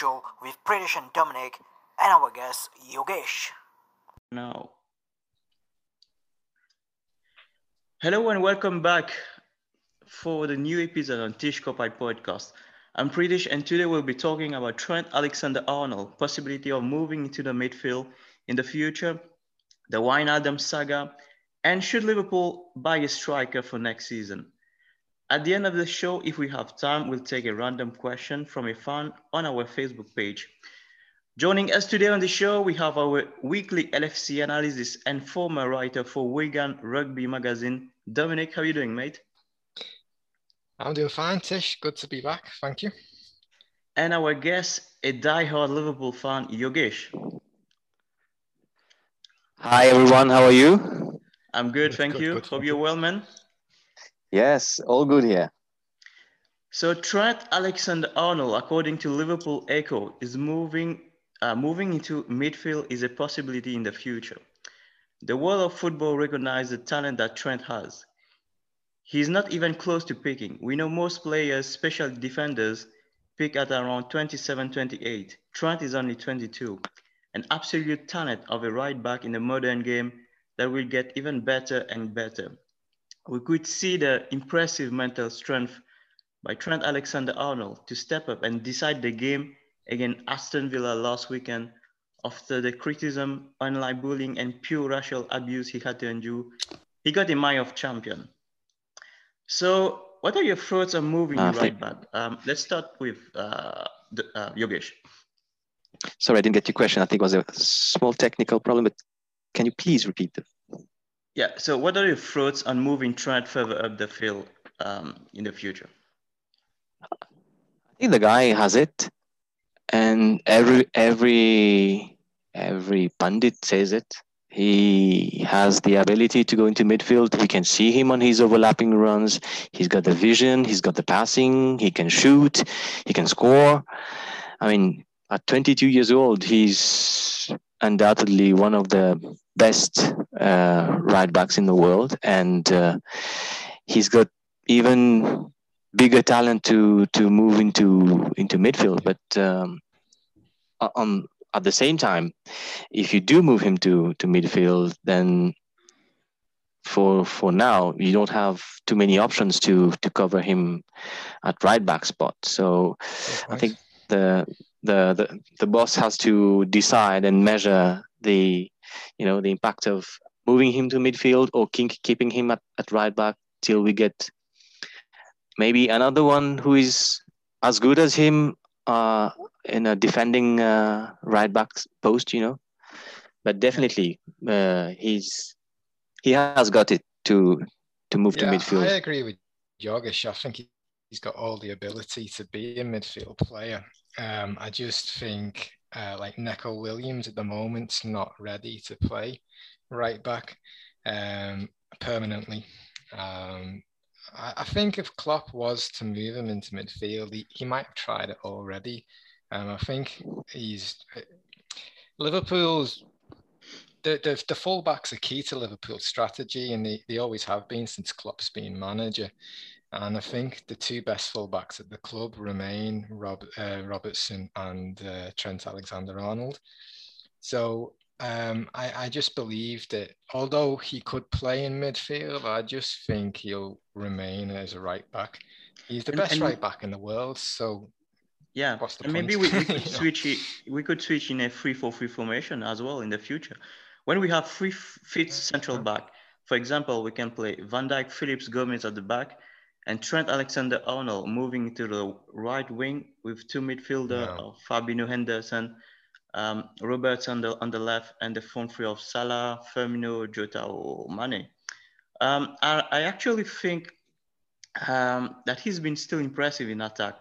Show with Pritish and Dominic and our guest Yogesh. Now. Hello and welcome back for the new episode on Tishkopite podcast. I'm Pritish and today we'll be talking about Trent Alexander-Arnold, possibility of moving into the midfield in the future, the Wijnaldum saga, and should Liverpool buy a striker for next season? At the end of the show, if we have time, we'll take a random question from a fan on our Facebook page. Joining us today on the show, we have our weekly LFC analysis and former writer for Wigan Rugby magazine, Dominic. How are you doing, mate? I'm doing fine, Tish. Good to be back. Thank you. And our guest, a die-hard Liverpool fan, Yogesh. Hi, everyone. How are you? I'm good, thank good, you. Good, Hope you're well, man. Yes, all good here. So Trent Alexander-Arnold, according to Liverpool Echo, is moving uh, moving into midfield is a possibility in the future. The world of football recognizes the talent that Trent has. He's not even close to picking. We know most players, special defenders, pick at around 27, 28. Trent is only 22. An absolute talent of a right back in the modern game that will get even better and better we could see the impressive mental strength by Trent Alexander-Arnold to step up and decide the game against Aston Villa last weekend after the criticism, online bullying, and pure racial abuse he had to endure. He got a mind of champion. So, what are your thoughts on moving uh, right back? Um, let's start with uh, the, uh, Yogesh. Sorry, I didn't get your question. I think it was a small technical problem, but can you please repeat it? Yeah. So, what are your thoughts on moving Trent further up the field um, in the future? I think the guy has it, and every every every pundit says it. He has the ability to go into midfield. We can see him on his overlapping runs. He's got the vision. He's got the passing. He can shoot. He can score. I mean, at 22 years old, he's undoubtedly one of the best uh, right backs in the world, and uh, he's got even bigger talent to to move into into midfield. But um, on at the same time, if you do move him to to midfield, then for for now you don't have too many options to to cover him at right back spot. So I think the the, the the boss has to decide and measure the you know the impact of moving him to midfield or keeping him at, at right back till we get maybe another one who is as good as him uh, in a defending uh, right back post, you know. But definitely, uh, he's he has got it to to move yeah, to midfield. I agree with Yogesh. I think he's got all the ability to be a midfield player. Um, I just think uh, like Neco Williams at the moment's not ready to play right back um, permanently. Um, I, I, think if Klopp was to move him into midfield, he, he might have tried it already. Um, I think he's uh, Liverpool's the, the, the fullbacks are key to Liverpool's strategy, and they, they always have been since Klopp's been manager. And I think the two best fullbacks at the club remain Rob, uh, Robertson and uh, Trent Alexander Arnold. So um, I, I just believe that although he could play in midfield, I just think he'll remain as a right back. He's the and, best and right back in the world. So yeah, and maybe we, we could switch it, we could switch in a 3-4-3 formation as well in the future. When we have three fit central back, for example, we can play Van Dijk, Phillips, Gomez at the back, and Trent Alexander-Arnold moving to the right wing with two midfielder yeah. of Fabinho Henderson, um, Robertson the on the left, and the front three of Salah, Firmino, Jota, or Mane. Um, I, I, actually think um, that he's been still impressive in attack.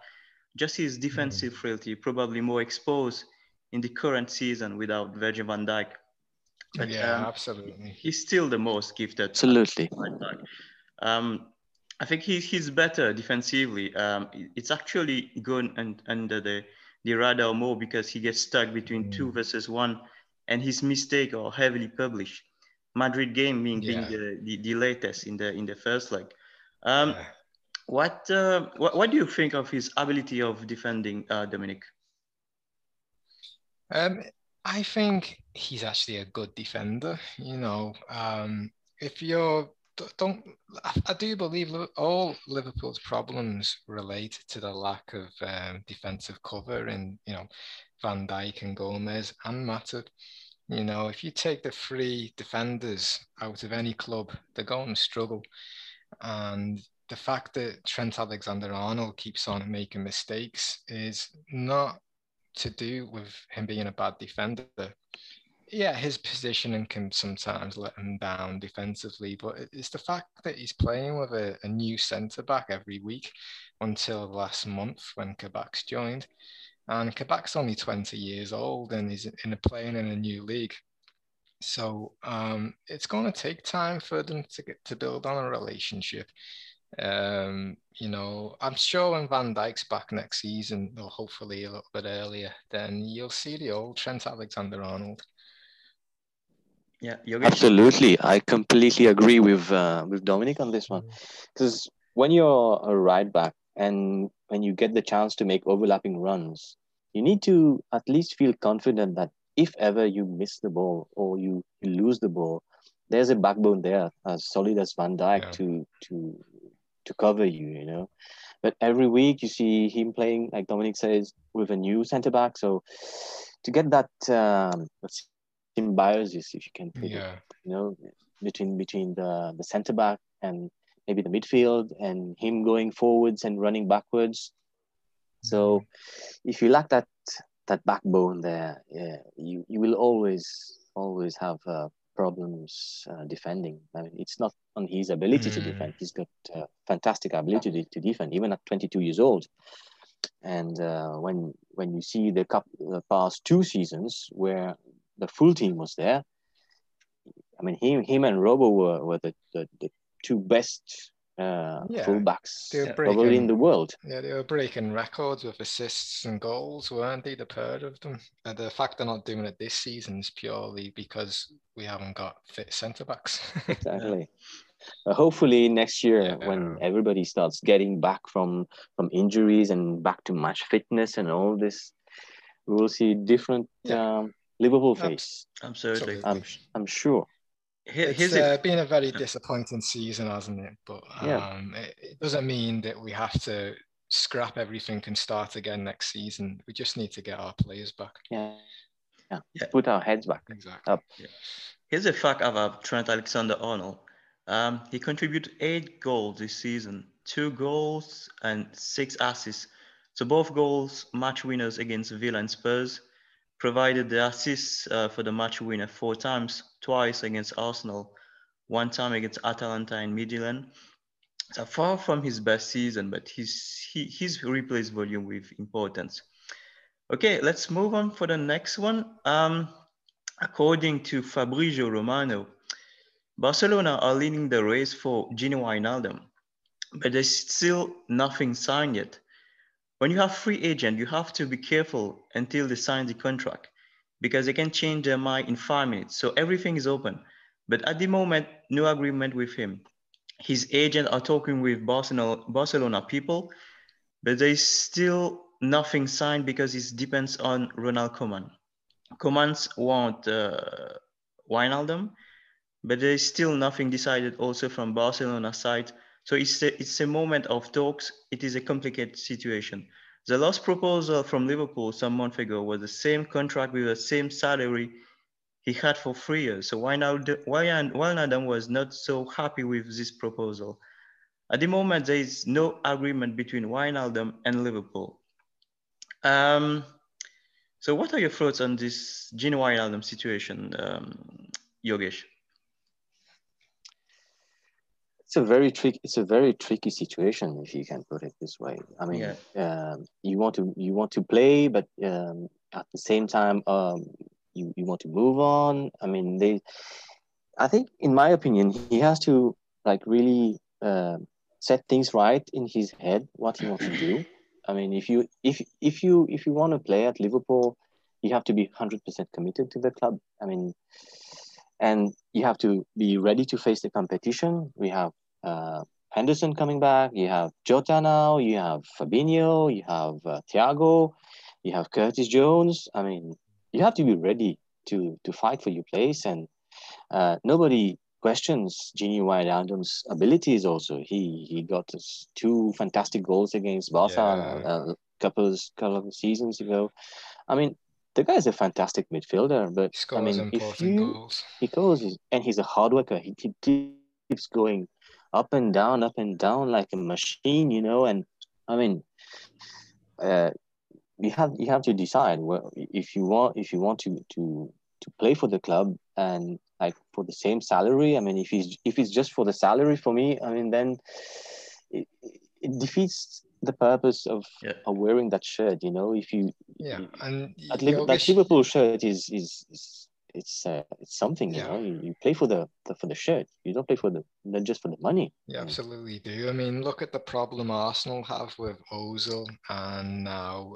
Just his defensive mm. frailty, probably more exposed in the current season without Virgil van Dijk. But, yeah, um, absolutely. He's still the most gifted. Absolutely. Um, I think he's he's better defensively. Um, it's actually going and under the the radar more because he gets stuck between mm. two versus one, and his mistake are heavily published. Madrid game being, yeah. being the, the, the, latest in the in the first leg. Um, yeah. What uh, what what do you think of his ability of defending, uh, Dominic? Um, I think he's actually a good defender. You know, um, if you're don't I do believe all Liverpool's problems relate to the lack of um, defensive cover in you know Van Dijk and Gomez and Matip. You know, if you take the three defenders out of any club, they're going to struggle. And the fact that Trent Alexander Arnold keeps on making mistakes is not to do with him being a bad defender. Yeah, his positioning can sometimes let him down defensively, but it's the fact that he's playing with a, a new centre back every week until last month when Kabak's joined. And Kabak's only 20 years old and he's in a playing in a new league. So um, it's going to take time for them to get to build on a relationship. Um, you know, I'm sure when Van Dijk's back next season, or hopefully a little bit earlier, then you'll see the old Trent Alexander Arnold. Yeah, absolutely. I completely agree with uh, with Dominic on this one, because mm. when you're a right back and when you get the chance to make overlapping runs, you need to at least feel confident that if ever you miss the ball or you, you lose the ball, there's a backbone there as solid as Van Dijk yeah. to to to cover you, you know. But every week you see him playing, like Dominic says, with a new centre back. So to get that um, symbiosis, if you can put yeah. it, you know, between between the the centre back and maybe the midfield and him going forwards and running backwards. So if you lack that that backbone there, yeah, you, you will always always have uh, problems uh, defending. I mean, it's not on his ability mm. to defend. He's got uh, fantastic ability to, to, defend, even at 22 years old. And uh, when when you see the, cup, the past two seasons where the full team was there, I mean, him him and Robo were, were the, the, the two best uh, yeah, fullbacks breaking, probably in the world. Yeah, they were breaking records with assists and goals, weren't they? The pair of them. And the fact they're not doing it this season is purely because we haven't got fit centre backs. exactly. Uh, hopefully next year, yeah. when everybody starts getting back from from injuries and back to match fitness and all this, we will see different yeah. um, Liverpool face. Absolutely, I'm, I'm sure it's uh, been a very disappointing season, hasn't it? But um, yeah. it, it, doesn't mean that we have to scrap everything and start again next season. We just need to get our players back. Yeah, yeah. yeah. Put our heads back. Exactly. Up. Yeah. Here's a fact about Trent Alexander-Arnold. Um, he contributed eight goals this season, two goals and six assists. So both goals match winners against Villa and Spurs provided the assists uh, for the match winner four times, twice against Arsenal, one time against Atalanta in Midtjylland. So far from his best season, but he's, he, he's replaced volume with importance. Okay, let's move on for the next one. Um, according to Fabrizio Romano, Barcelona are leading the race for Gini Wijnaldum, but there's still nothing signed yet when you have free agent, you have to be careful until they sign the contract because they can change their mind in five minutes. So everything is open. But at the moment, no agreement with him. His agent are talking with Barcelona, Barcelona people, but there is still nothing signed because it depends on Ronald Koeman. Koeman's want uh, Wijnaldum, but there is still nothing decided also from Barcelona side so it's a, it's a moment of talks. It is a complicated situation. The last proposal from Liverpool some months ago was the same contract with the same salary he had for three years. So why now? Why and Wijnaldum was not so happy with this proposal. At the moment, there is no agreement between Wijnaldum and Liverpool. Um, so what are your thoughts on this Gini Wijnaldum situation, um, Yogesh? It's a very tricky it's a very tricky situation if you can put it this way i mean yeah. um, you want to you want to play but um, at the same time um, you, you want to move on i mean they i think in my opinion he has to like really uh, set things right in his head what he wants to do i mean if you if if you if you want to play at liverpool you have to be 100% committed to the club i mean and you have to be ready to face the competition. We have uh, Henderson coming back. You have Jota now. You have Fabinho. You have uh, Thiago. You have Curtis Jones. I mean, you have to be ready to to fight for your place, and uh, nobody questions Gini Wijnaldum's abilities. Also, he he got us two fantastic goals against Barca Yeah. a couple couple of seasons ago. I mean, the guy is a fantastic midfielder, but I mean, if you goals. he goes and he's a hard worker. He, he keeps going up and down, up and down like a machine, you know. And I mean, uh, you have you have to decide well if you want if you want to to to play for the club and like for the same salary. I mean, if he's if it's just for the salary for me, I mean, then it, it defeats the purpose of, Yeah. of wearing that shirt. You know, if you Yeah, you- and that, Liv- that Jokic- Liverpool shirt is is, is it's uh, it's something. You know, you, you play for the, the for the shirt. You don't play for the not just for the money. You Mm. absolutely do. I mean, look at the problem Arsenal have with Ozil and now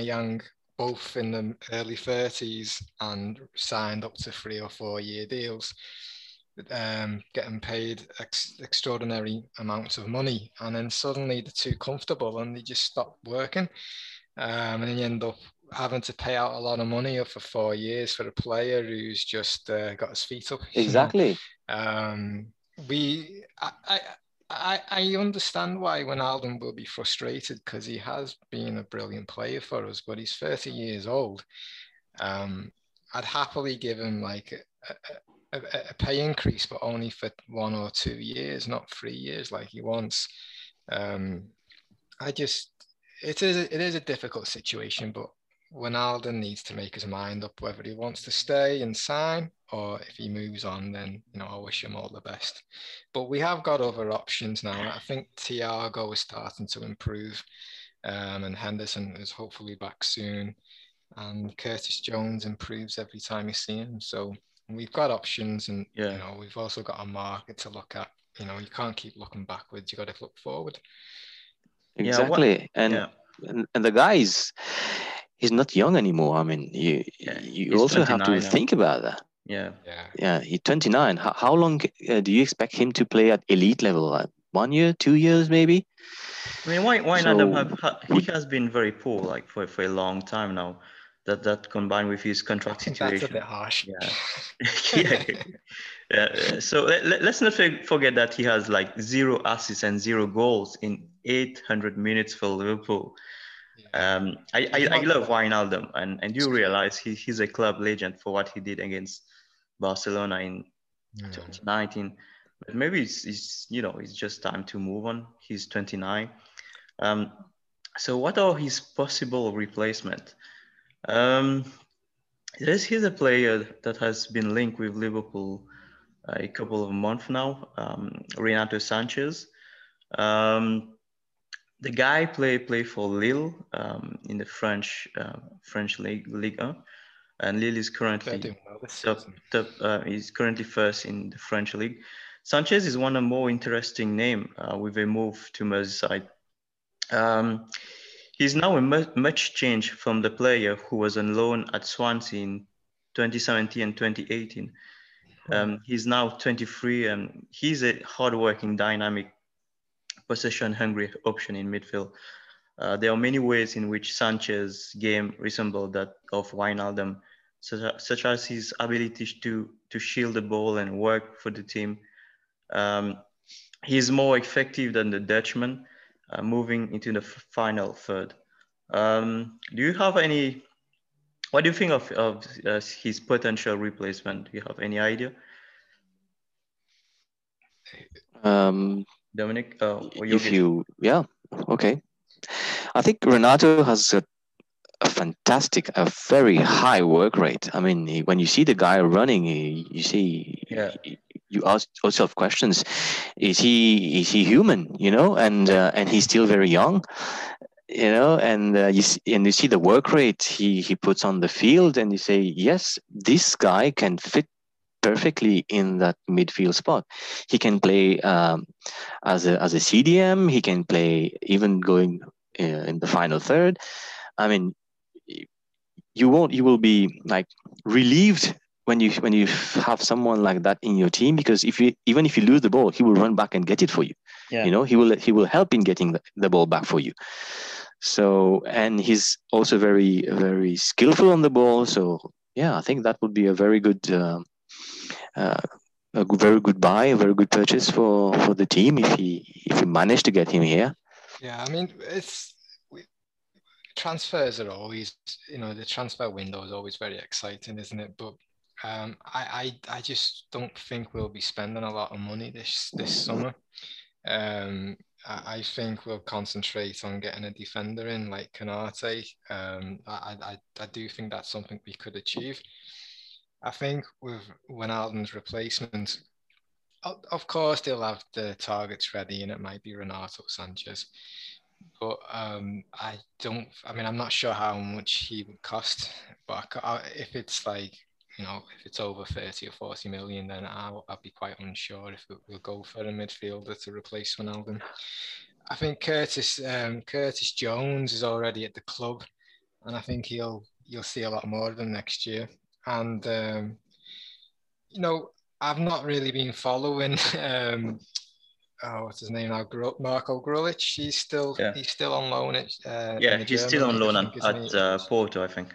young both in the early 30s and signed up to three or four year deals, um, getting paid ex- extraordinary amounts of money. And then suddenly they're too comfortable and they just stop working. Um, and then you end up having to pay out a lot of money for four years for a player who's just uh, got his feet up. Exactly. Um, we, I, I, I, I understand why Wijnaldum will be frustrated because he has been a brilliant player for us, but he's 30 years old. Um, I'd happily give him like a, a, a, a pay increase, but only for one or two years, not three years like he wants. Um, I just, it is, it is a difficult situation, but Wijnaldum needs to make his mind up whether he wants to stay and sign or if he moves on, then you know I wish him all the best. But we have got other options now. I think Thiago is starting to improve, um, and Henderson is hopefully back soon, and Curtis Jones improves every time you see him. So we've got options, and Yeah. you know we've also got a market to look at. You know you can't keep looking backwards. You got to look forward. Yeah, what- Exactly. and, yeah. and and the guy is he's not young anymore. I mean, you Yeah, you he's also have to now. think about that. Yeah. Yeah. Yeah, he's 29. How, how long uh, do you expect him to play at elite level? Like one year, two years, maybe? I mean, why why not have he has been very poor like for, for a long time now. That that combined with his contract I think that's a situation. bit harsh. Yeah. yeah. yeah. So let, let- let's not forget that he has like zero assists and zero goals in 800 minutes for Liverpool. Um, I, I, I love. Wijnaldum, and, and you realize he, he's a club legend for what he did against Barcelona in Yeah. 2019. But maybe it's, it's you know it's just time to move on. He's 29. Um, so what are his possible replacement? Um, there's here's a player that has been linked with Liverpool uh, a couple of months now, um, Renato Sanches. Um, the guy play play for Lille um, in the French uh, French league Ligue 1, and Lille is currently well top, top, uh, he's currently first in the French league. Sanches is one of more interesting name uh, with a move to Merseyside. Um, he's now a mu- much change from the player who was on loan at Swansea in 2017 and 2018. Um, he's now 23 and he's a hardworking, dynamic, possession-hungry option in midfield. Uh, there are many ways in which Sanches's game resembles that of Wijnaldum, such, such as his ability to, to shield the ball and work for the team. Um, he's more effective than the Dutchman, uh, moving into the final third. Um, do you have any? What do you think of, of uh, his potential replacement? Do you have any idea, Um, Dominic? Uh, if you, yeah, okay. I think Renato has a, a fantastic, a very high work rate. I mean, he- when you see the guy running, he, you see, Yeah. you ask yourself questions: Is he is he human? You know, and uh, and he's still very young. You know, and uh, you see, and you see the work rate he he puts on the field, and you say, yes, this guy can fit perfectly in that midfield spot. He can play um, as a as a CDM. He can play even going uh, in the final third. I mean, you won't. You will be like relieved when you when you have someone like that in your team because if you even if you lose the ball, he will run back and get it for you. Yeah. You know, he will he will help in getting the, the ball back for you. So and he's also very very skillful on the ball. So yeah, I think that would be a very good. Um, a very good buy, a very good purchase for, for the team if he if we manage to get him here. Yeah, I mean it's transfers are always you know the transfer window is always very exciting, isn't it? But um, I, I I just don't think we'll be spending a lot of money this this summer. Um, I, I think we'll concentrate on getting a defender in like Konate. Um, I, I I do think that's something we could achieve. I think with Wijnaldum's replacement, of course they'll have the targets ready, and it might be Renato Sanches. But um, I don't. I mean, I'm not sure how much he would cost. But I, if it's like you know, if it's over 30 or 40 million, then I'll, I'll be quite unsure if we'll go for a midfielder to replace Wijnaldum. I think Curtis um, Curtis Jones is already at the club, and I think he'll you'll see a lot more of him next year and um, you know I've not really been following. Um, oh, what's his name now? Marko Grujic. He's still yeah. he's still on loan at. Uh, yeah, he's German, still on loan think, at uh, Porto, I think.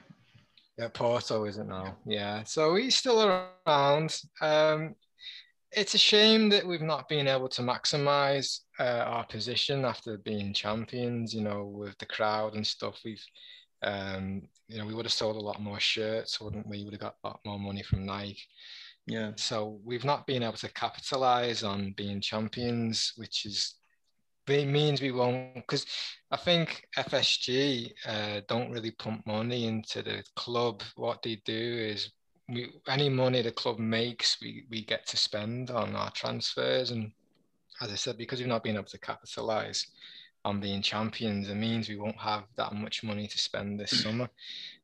Yeah, Porto is it now? Yeah, so he's still around. Um, it's a shame that we've not been able to maximize uh, our position after being champions. You know, with the crowd and stuff. We've um, you know, we would have sold a lot more shirts, wouldn't we? We would have got a lot more money from Nike. Yeah. So we've not been able to capitalize on being champions, which is it means we won't because I think FSG uh, don't really pump money into the club. What they do is we, any money the club makes, we, we get to spend on our transfers. And as I said, because we've not been able to capitalize, on being champions, it means we won't have that much money to spend this summer.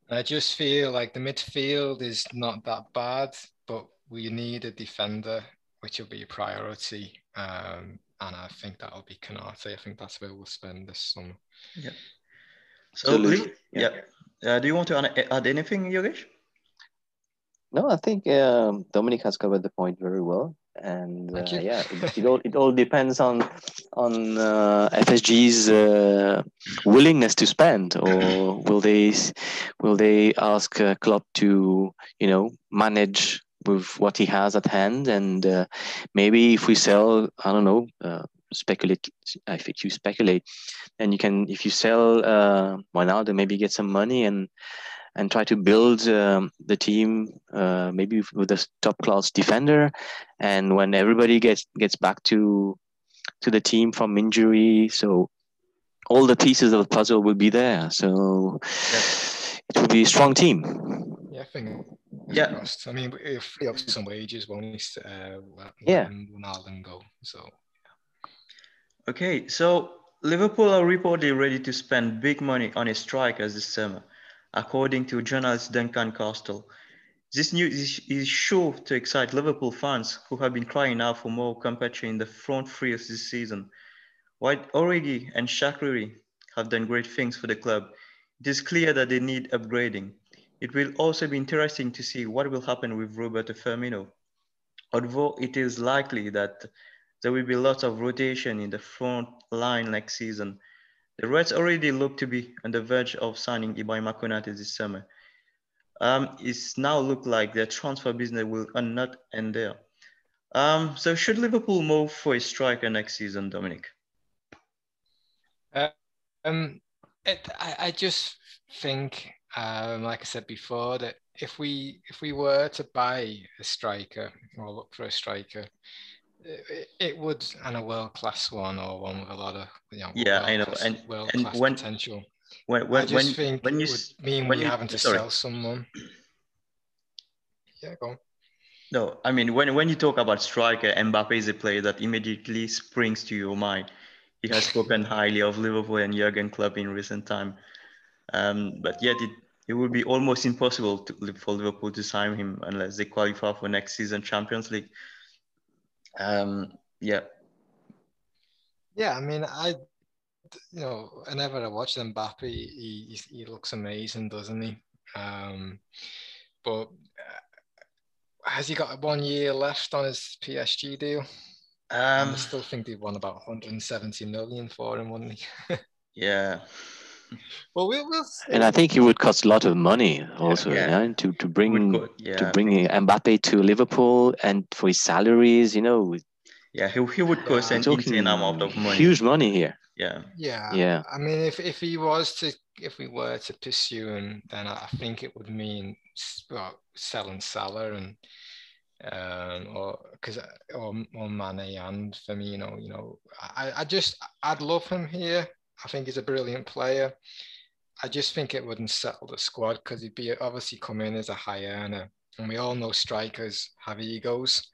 And I just feel like the midfield is not that bad, but we need a defender, which will be a priority. Um, and I think that'll be Konate. I think that's where we'll spend this summer. Yeah. So, yeah. yeah. Uh, do you want to add anything, Yogesh? No, I think um, Dominic has covered the point very well and uh, yeah it, it, all it all depends on on uh, FSG's uh, willingness to spend or will they will they ask uh, Klopp to you know manage with what he has at hand? And uh, maybe if we sell I don't know uh, speculate if you speculate and you can if you sell uh, Wijnaldum maybe get some money and and try to build um, the team uh, maybe with a top class defender. And when everybody gets gets back to to the team from injury so all the pieces of the puzzle will be there. So yeah. it will be a strong team. Yeah I think yeah. I mean if free up some wages won't uh, yeah. Ronaldo go so. Yeah. okay so Liverpool are reportedly ready to spend big money on a strikers this summer according to journalist Duncan Castle. This news is sure to excite Liverpool fans who have been crying out for more competition in the front three this season. While Origi and Shaqiri have done great things for the club, it is clear that they need upgrading. It will also be interesting to see what will happen with Roberto Firmino. Although it is likely that there will be lots of rotation in the front line next season, the Reds already look to be on the verge of signing Ibrahima Konate this summer. Um, it's now look like their transfer business will not end there. Um, so should Liverpool move for a striker next season, Dominic? Uh, um, it, I, I just think, um, like I said before, that if we if we were to buy a striker or look for a striker, it, it would and a world class one or one with a lot of you know yeah I know and world class when, potential. When when I just when, think when you would mean when you having to sorry. sell someone. Yeah, go on. No, I mean when when you talk about striker, Mbappe is a player that immediately springs to your mind. He has spoken highly of Liverpool and Jurgen Klopp in recent time, um, but yet it it would be almost impossible to, for Liverpool to sign him unless they qualify for next season Champions League. Um, yeah. Yeah, I mean, I, you know, whenever I watch Mbappe, he, he, he looks amazing, doesn't he? Um, but uh, has he got one year left on his PSG deal? Um, I still think they won about 170 million for him, wouldn't he? yeah. well, we'll, we'll see. And I think it would cost a lot of money also Yeah. yeah, to to bring Would go- yeah, to bring Mbappe to Liverpool and for his salaries. You know, yeah, he, he would cost Yeah. an we're insane amount of money. huge money here. Yeah, Yeah. Yeah. I mean, if, if he was to, if we were to pursue him, then I think it would mean well, selling Salah and, um, or because or, or Mane and Firmino. You know, I, I just I'd love him here. I think he's a brilliant player. I just think it wouldn't settle the squad because he'd be obviously come in as a high earner, and we all know strikers have egos.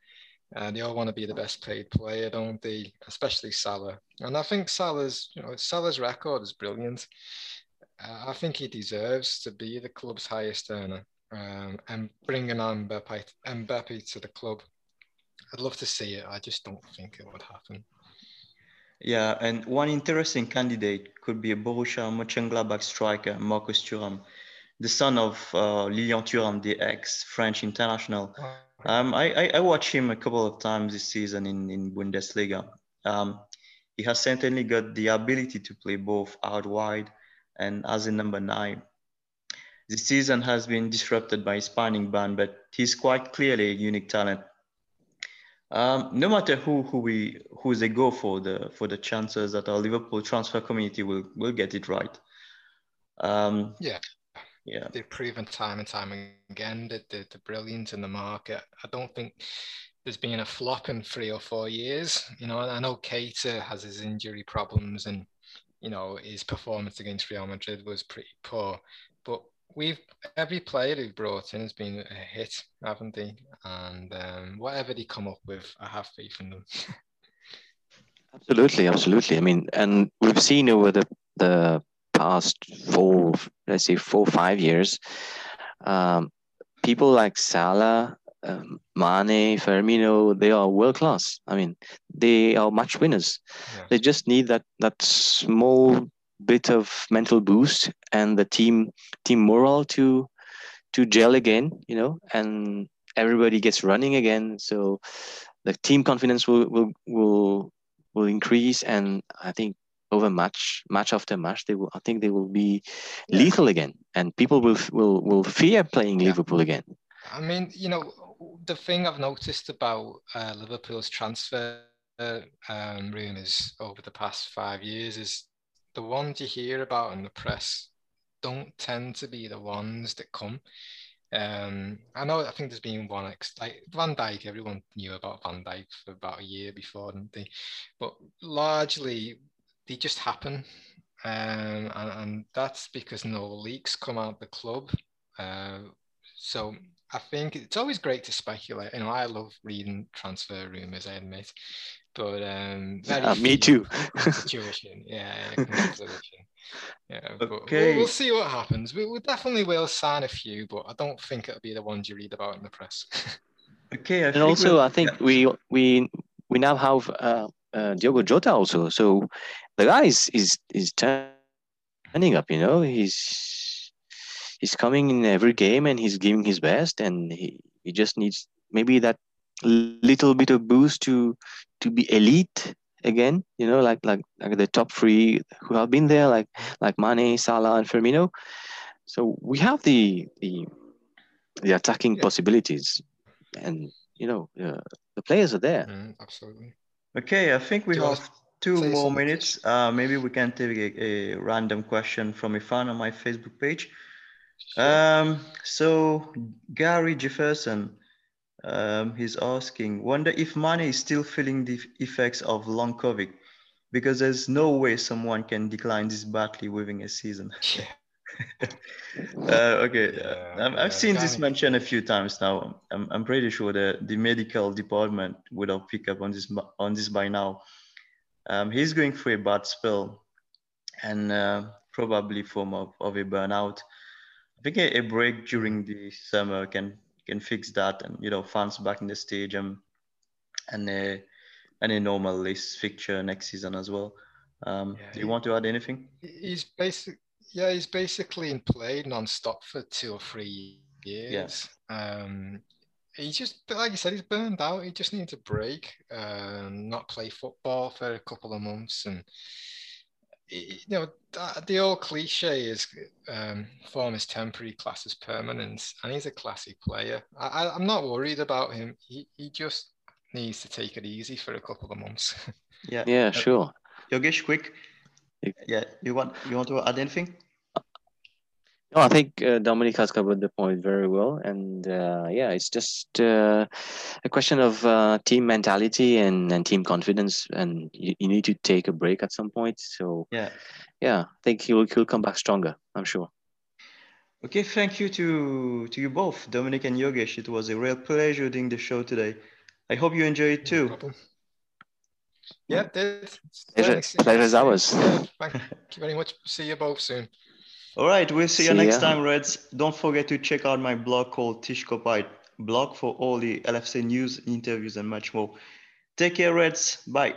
Uh, they all want to be the best paid player, don't they? Especially Salah. And I think Salah's, you know, Salah's record is brilliant. Uh, I think he deserves to be the club's highest earner. Um, and bringing on Mbappe, Mbappe to the club, I'd love to see it. I just don't think it would happen. Yeah, and one interesting candidate could be a Borussia Mönchengladbach striker, Marcus Thuram, the son of uh, Lilian Thuram, the ex-French international. Um, I, I, I watched him a couple of times this season in, in Bundesliga. Um, he has certainly got the ability to play both out wide and as a number nine. The season has been disrupted by his spinning ban, but he's quite clearly a unique talent. Um, no matter who who we who they go for, the for the chances that our Liverpool transfer community will will get it right. Um, Yeah. yeah. They've proven time and time again that they're, they're brilliant in the market. I don't think there's been a flop in three or four years. You know, I know Keita has his injury problems and, you know, his performance against Real Madrid was pretty poor. But we've every player they've brought in has been a hit, haven't they? And um, whatever they come up with, I have faith in them. Absolutely, absolutely. I mean, and we've seen over the the past four, let's say four five years, um, people like Salah, um, Mane, Firmino, they are world class. I mean, they are match winners. Yeah. They just need that that small bit of mental boost and the team team morale to to gel again, you know, and everybody gets running again. So the team confidence will will will will increase, and I think over match match after match, they will. I think they will be Yeah. lethal again, and people will will will fear playing Yeah. Liverpool again. I mean, you know, the thing I've noticed about uh, Liverpool's transfer um, rumours over the past five years is the ones you hear about in the press don't tend to be the ones that come. Um, I know. I think there's been one ex like Van Dijk. Everyone knew about Van Dijk for about a year before, didn't they? But largely, they just happen, um, and, and that's because no leaks come out the club. Uh, so I think it's always great to speculate. You know, I love reading transfer rumors. I admit, but um, very Uh, me too. come to fruition. Yeah, yeah, come to fruition. Yeah, but we'll- Okay. we'll, see what happens. We, we definitely will sign a few, but I don't think it'll be the ones you read about in the press. Okay. I And think also, we'll- I think yeah. we we we now have uh, uh, Diogo Jota also. So the guy is is is turning up. You know, he's he's coming in every game and he's giving his best, and he, he just needs maybe that little bit of boost to to be elite again. You know, like like like the top three who have been there, like like Mane, Salah, and Firmino. So we have the the the attacking Yeah. possibilities, and you know uh, the players are there. Mm, absolutely. Okay, I think we Do have two more something? minutes. Uh, maybe we can take a, a random question from a fan on my Facebook page. Um, so Gary Jefferson, um, he's asking, wonder if Mane is still feeling the effects of long COVID, because there's no way someone can decline this badly within a season. Uh, okay, Yeah, uh, I've, yeah, seen this mentioned a few times now. I'm, I'm pretty sure that the medical department would have picked up on this on this by now. Um, he's going through a bad spell, and uh, probably form of, of a burnout. I think a, a break during the summer can can fix that, and you know, fans back in the stadium, and a and a normal list fixture next season as well. Um, Yeah, do you want to add anything? He's basic. Yeah, he's basically in play non-stop for two or three years. Um, he just, but like you said, he's burned out. He just needs a break, um, not play football for a couple of months, and you know, the old cliche is um, form is temporary, class is permanent, and he's a classy player. I, am not worried about him. He, he just needs to take it easy for a couple of months. yeah. Yeah, sure. Yogesh, quick. Yeah. Yeah, you want you want to add anything? No, I think uh, Dominic has covered the point very well, and uh, yeah, it's just uh, a question of uh, team mentality and, and team confidence, and you, you need to take a break at some point. So Yeah. yeah, I think he'll he'll come back stronger. I'm sure. Okay, thank you to to you both, Dominic and Yogesh. It was a real pleasure doing the show today. I hope you enjoyed it too. problem. Yeah, did. Pleasure- Thanks. pleasure's ours. Yeah, thank you very much. See you both soon. All right, we'll see you See next ya. time, Reds. Don't forget to check out my blog called Tishkopite blog for all the LFC news, interviews, and much more. Take care, Reds. Bye.